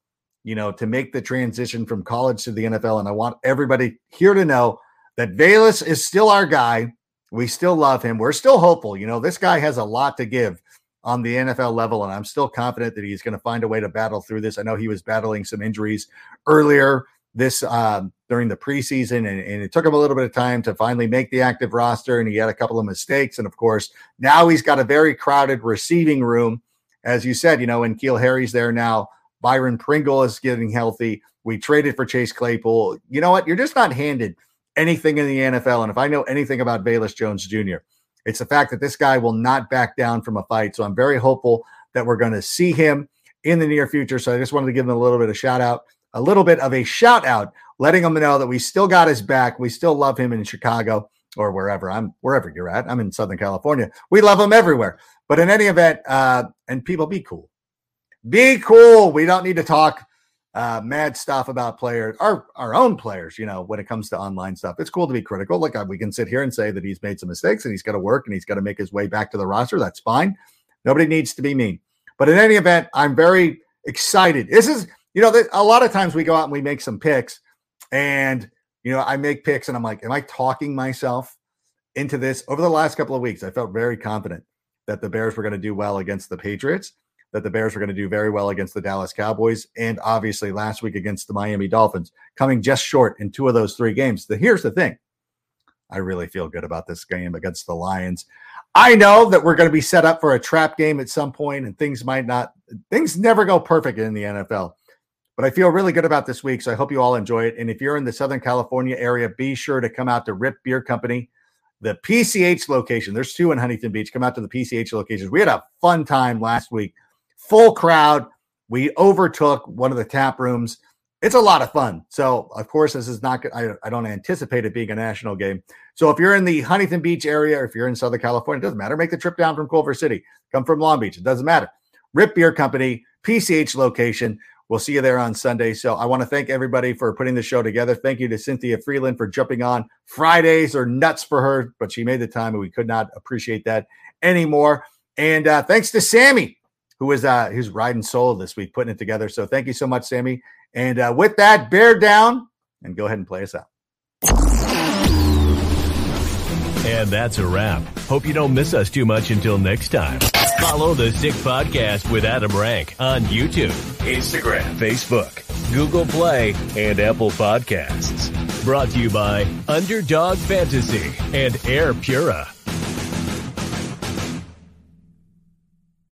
you know, to make the transition from college to the NFL. And I want everybody here to know that Velus is still our guy. We still love him. We're still hopeful. You know, this guy has a lot to give on the NFL level, and I'm still confident that he's going to find a way to battle through this. I know he was battling some injuries earlier this um, during the preseason, and, and, it took him a little bit of time to finally make the active roster. And he had a couple of mistakes, and of course, now he's got a very crowded receiving room, as you said. You know, and N'Keal Harry's there now. Byron Pringle is getting healthy. We traded for Chase Claypool. You know what? You're just not handed anything in the NFL. And if I know anything about Velus Jones Jr., it's the fact that this guy will not back down from a fight. So I'm very hopeful that we're going to see him in the near future. So I just wanted to give him a little bit of shout out a little bit of a shout out, letting him know that we still got his back. We still love him in Chicago or wherever I'm, wherever you're at. I'm in Southern California. We love him everywhere. But in any event, uh, and people be cool. Be cool. We don't need to talk uh, mad stuff about players, our our own players. You know, when it comes to online stuff, it's cool to be critical. Look, we can sit here and say that he's made some mistakes and he's got to work and he's got to make his way back to the roster. That's fine. Nobody needs to be mean. But in any event, I'm very excited. This is you know, a lot of times we go out and we make some picks, and you know, I make picks, and I'm like, am I talking myself into this? Over the last couple of weeks, I felt very confident that the Bears were going to do well against the Patriots, that the Bears were going to do very well against the Dallas Cowboys, and obviously last week against the Miami Dolphins, coming just short in two of those three games. The, here's the thing I really feel good about this game against the Lions. I know that we're going to be set up for a trap game at some point, and things might not, things never go perfect in the NFL. But I feel really good about this week, so I hope you all enjoy it. And if you're in the Southern California area, be sure to come out to Riip Beer Company, the PCH location. There's two in Huntington Beach. Come out to the PCH locations. We had a fun time last week, full crowd. We overtook one of the tap rooms. It's a lot of fun. So, of course, this is not. I, I don't anticipate it being a national game. So, if you're in the Huntington Beach area, if you're in Southern California, it doesn't matter. Make the trip down from Culver City. Come from Long Beach. It doesn't matter. Riip Beer Company, PCH location. We'll see you there on Sunday. So I want to thank everybody for putting the show together. Thank you to Cynthia Frelund for jumping on. Fridays are nuts for her, but she made the time and we could not appreciate that anymore. And uh, thanks to Sammy, who was uh, who's riding solo this week, putting it together. So thank you so much, Sammy. And uh, with that, bear down and go ahead and play us out. And that's a wrap. Hope you don't miss us too much until next time. Follow the Sick Podcast with Adam Rank on YouTube, Instagram, Facebook, Google Play, and Apple Podcasts. Brought to you by Underdog Fantasy and Air Pura.